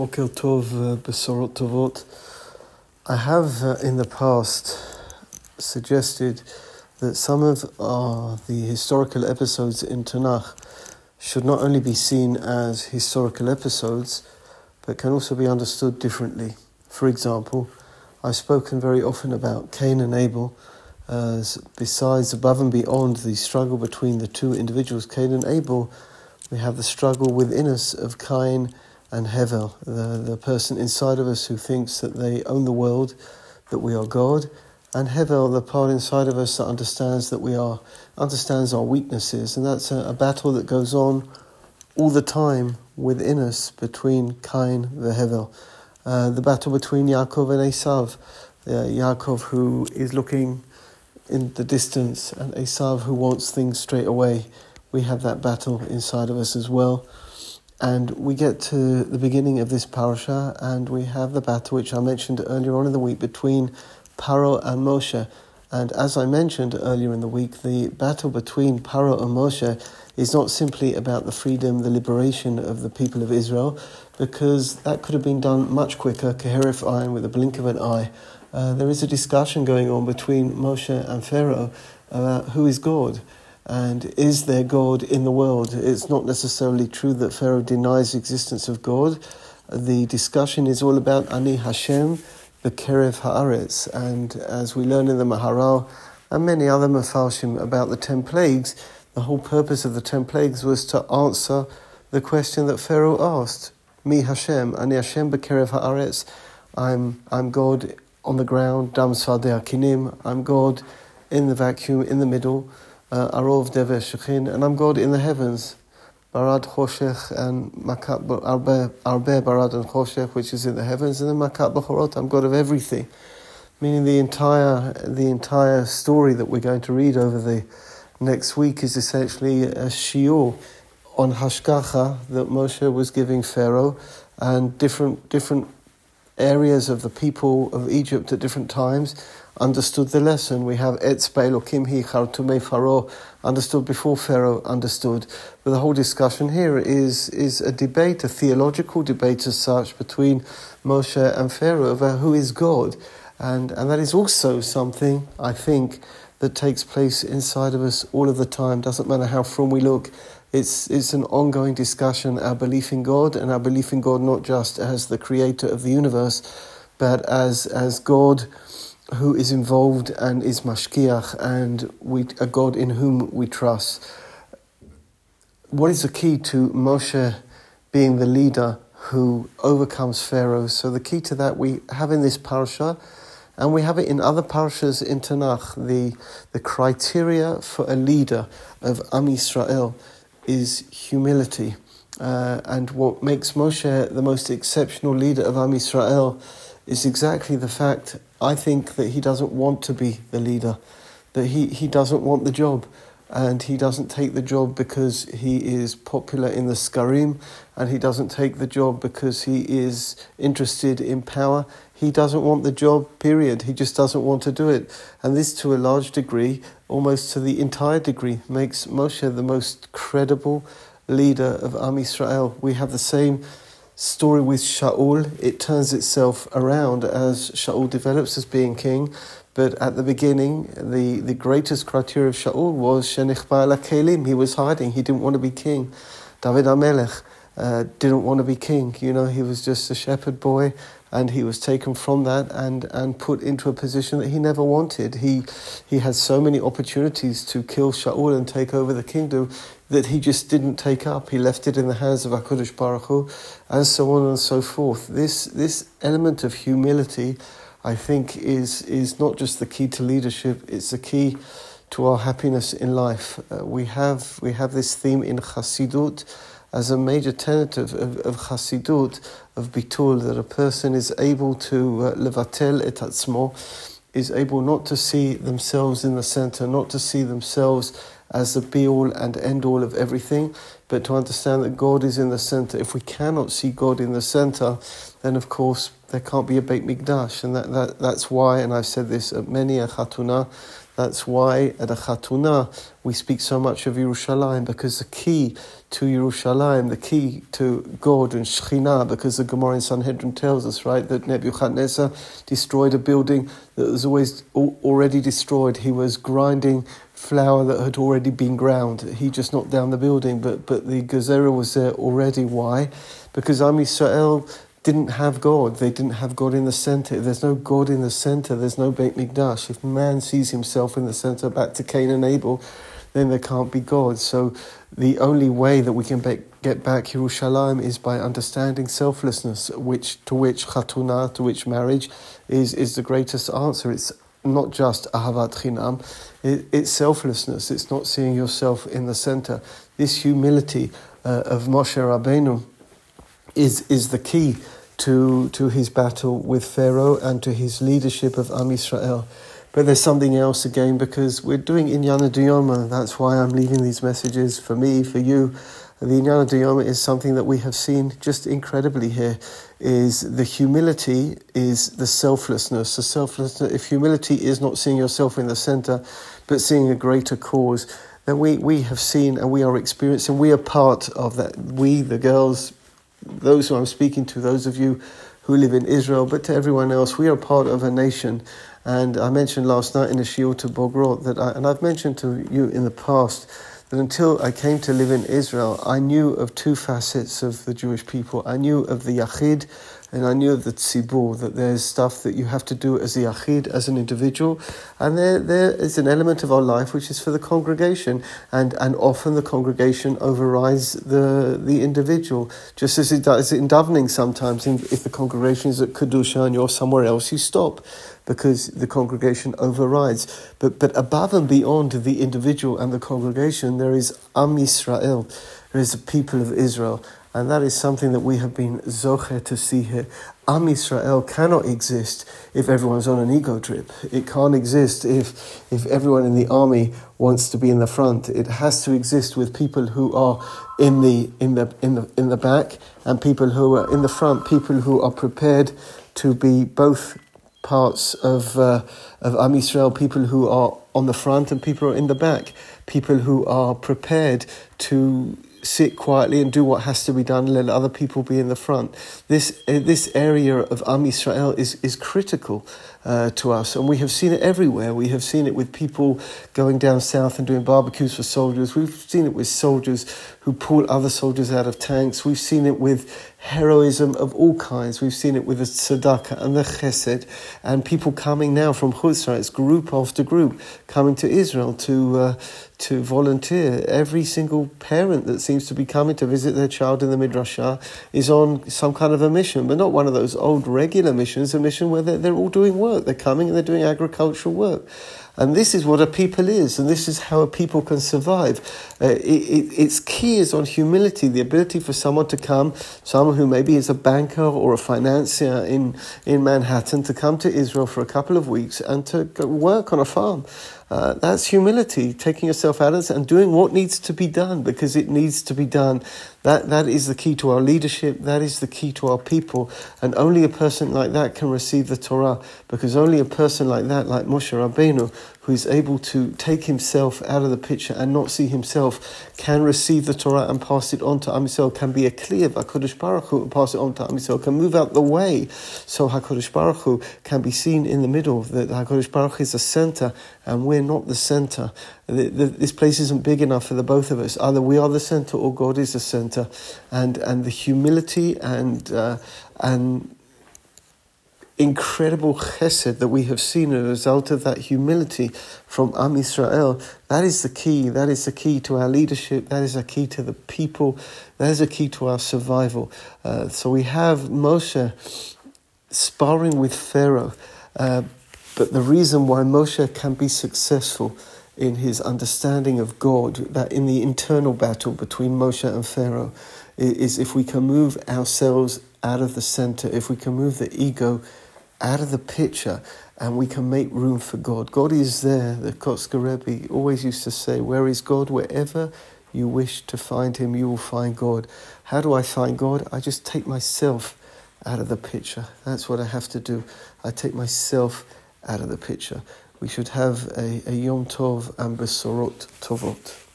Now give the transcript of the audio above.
Boker Tov, uh, Besorot Tovot. I have uh, in the past suggested that some of uh, the historical episodes in Tanakh should not only be seen as historical episodes, but can also be understood differently. For example, I've spoken very often about Cain and Abel, as besides above and beyond the struggle between the two individuals, Cain and Abel, we have the struggle within us of Cain and Hevel, the, the person inside of us who thinks that they own the world, that we are God, and Hevel, the part inside of us that understands that we are, understands our weaknesses, and that's a, a battle that goes on all the time within us between Cain and Hevel. Uh, the battle between Yaakov and Esav, uh, Yaakov who is looking in the distance, and Esav who wants things straight away. We have that battle inside of us as well. And we get to the beginning of this parasha, and we have the battle which I mentioned earlier on in the week between Paro and Moshe. And as I mentioned earlier in the week, the battle between Paro and Moshe is not simply about the freedom, the liberation of the people of Israel, because that could have been done much quicker, Keherif Ayin, with a blink of an eye. Uh, there is a discussion going on between Moshe and Pharaoh about who is God. And is there God in the world? It's not necessarily true that Pharaoh denies the existence of God. The discussion is all about Ani Hashem, Bekerev Haaretz. And as we learn in the Maharal and many other Mepharshim about the ten plagues, the whole purpose of the ten plagues was to answer the question that Pharaoh asked. Mi Hashem, Ani Hashem Bekerev Haaretz. I'm, I'm God on the ground, Dam Kinim. I'm God in the vacuum, in the middle Uh, Arov Dever Shechin, and I'm God in the heavens. Barad Choshech and Makat Arbe, Arbe Barad and Choshech, which is in the heavens, and then Makat Bechorot, I'm God of everything. Meaning the entire the entire story that we're going to read over the next week is essentially a shiur on Hashgacha that Moshe was giving Pharaoh and different different areas of the people of Egypt at different times understood the lesson. We have Etzba Elokim Hi Chartume Pharaoh understood before Pharaoh understood. But the whole discussion here is, is a debate, a theological debate as such, between Moshe and Pharaoh over who is God. And, and that is also something, I think, that takes place inside of us all of the time. Doesn't matter how frum we look, it's, it's an ongoing discussion, our belief in God, and our belief in God not just as the creator of the universe, but as, as God who is involved and is mashgiach and we, a God in whom we trust. What is the key to Moshe being the leader who overcomes Pharaoh? So the key to that we have in this parasha, and we have it in other parashas in Tanakh. The, the criteria for a leader of Am Yisrael is humility. Uh, and what makes Moshe the most exceptional leader of Am Yisrael is exactly the fact I think that he doesn't want to be the leader, that he, he doesn't want the job, and he doesn't take the job because he is popular in the Skarim, and he doesn't take the job because he is interested in power. He doesn't want the job, period. He just doesn't want to do it. And this, to a large degree, almost to the entire degree, makes Moshe the most credible leader of Am Yisrael. We have the same story with Shaul, it turns itself around as Shaul develops as being king. But at the beginning, the, the greatest criteria of Shaul was Shenichba Kelim. He was hiding. He didn't want to be king. David HaMelech uh, didn't want to be king. You know, he was just a shepherd boy, and he was taken from that and, and put into a position that he never wanted. He he had so many opportunities to kill Shaul and take over the kingdom that he just didn't take up. He left it in the hands of HaKadosh Baruch Hu, and so on and so forth. This, this element of humility, I think, is, is not just the key to leadership, it's the key to our happiness in life. Uh, we, have, we have this theme in Chassidut as a major tenet of, of, of Chassidut, of Bitul, that a person is able to uh, levatel et atzmo, is able not to see themselves in the center, not to see themselves as the be all and end all of everything, but to understand that God is in the center. If we cannot see God in the center, then of course there can't be a Beit Mikdash, and that, that, that's why, and I've said this at many a Chatuna, That's why at a Chatuna we speak so much of Yerushalayim because the key to Yerushalayim, the key to God and Shekhinah, because the Gemara in Sanhedrin tells us, right, that Nebuchadnezzar destroyed a building that was always already destroyed. He was grinding flour that had already been ground. He just knocked down the building, but, but the Gezerah was there already. Why? Because Am Yisrael didn't have God. They didn't have God in the center. There's no God in the center, there's no Beit Mikdash. If man sees himself in the center, back to Cain and Abel, then there can't be God. So the only way that we can be, get back Yerushalayim is by understanding selflessness, which to which chatuna, to which marriage, is is the greatest answer. It's not just ahavat chinam, it, it's selflessness. It's not seeing yourself in the center. This humility uh, of Moshe Rabbeinu is, is the key to, to his battle with Pharaoh and to his leadership of Am Israel. But there's something else again because we're doing Inyana Diyoma. That's why I'm leaving these messages for me, for you. The Inyana Diyoma is something that we have seen just incredibly here. Is the humility is the selflessness. The selflessness. If humility is not seeing yourself in the center, but seeing a greater cause, then we, we have seen and we are experiencing. We are part of that. We, the girls, those who I'm speaking to, those of you who live in Israel, but to everyone else, we are part of a nation. And I mentioned last night in the Shiur to Bogrot that, I, and I've mentioned to you in the past, that until I came to live in Israel, I knew of two facets of the Jewish people. I knew of the Yachid, and I knew that tzibur, that there's stuff that you have to do as a yachid, as an individual, and there there is an element of our life which is for the congregation, and, and often the congregation overrides the the individual, just as it does in davening sometimes. If the congregation is at kedusha and you're somewhere else, you stop because the congregation overrides. But but above and beyond the individual and the congregation, there is Am Yisrael, there is the people of Israel. And that is something that we have been zoche to see here. Am Yisrael cannot exist if everyone's on an ego trip. It can't exist if, if everyone in the army wants to be in the front. It has to exist with people who are in the, in the, in the, in the back and people who are in the front, people who are prepared to be both parts of, uh, of Am Yisrael, people who are on the front and people who are in the back, people who are prepared to sit quietly and do what has to be done, let other people be in the front. This, uh, this area of Am Yisrael is, is critical uh, to us, and we have seen it everywhere. We have seen it with people going down south and doing barbecues for soldiers. We've seen it with soldiers who pull other soldiers out of tanks. We've seen it with heroism of all kinds. We've seen it with the tzedakah and the chesed, and people coming now from Chutzra, It's group after group, coming to Israel to uh, to volunteer. Every single parent that seems to be coming to visit their child in the midrashah is on some kind of a mission, but not one of those old regular missions, a mission where they're, they're all doing work. They're coming and they're doing agricultural work. And this is what a people is, and this is how a people can survive. Uh, it, it, its key is on humility, the ability for someone to come, someone who maybe is a banker or a financier in, in Manhattan, to come to Israel for a couple of weeks and to work on a farm. Uh, that's humility, taking yourself out of this and doing what needs to be done because it needs to be done. That, that is the key to our leadership. That is the key to our people. And only a person like that can receive the Torah because only a person like that, like Moshe Rabbeinu, who is able to take himself out of the picture and not see himself, can receive the Torah and pass it on to Am Yisrael, can be a clear HaKadosh Baruch Hu and pass it on to Am Yisrael, can move out the way so HaKadosh Baruch Hu can be seen in the middle, that HaKadosh Baruch Hu is the center and we're not the center. The, the, this place isn't big enough for the both of us. Either we are the center or God is the center. And, and the humility and, uh, and incredible chesed that we have seen as a result of that humility from Am Yisrael, that is the key. That is the key to our leadership. That is the key to the people. That is the key to our survival. Uh, so we have Moshe sparring with Pharaoh. Uh, but the reason why Moshe can be successful in his understanding of God, that in the internal battle between Moshe and Pharaoh, is if we can move ourselves out of the center, if we can move the ego out of the picture and we can make room for God. God is there. The Kotzker Rebbe always used to say, Where is God? Wherever you wish to find Him, you will find God. How do I find God? I just take myself out of the picture. That's what I have to do. I take myself out of the picture. We should have a, a Yom Tov and Besorot Tovot.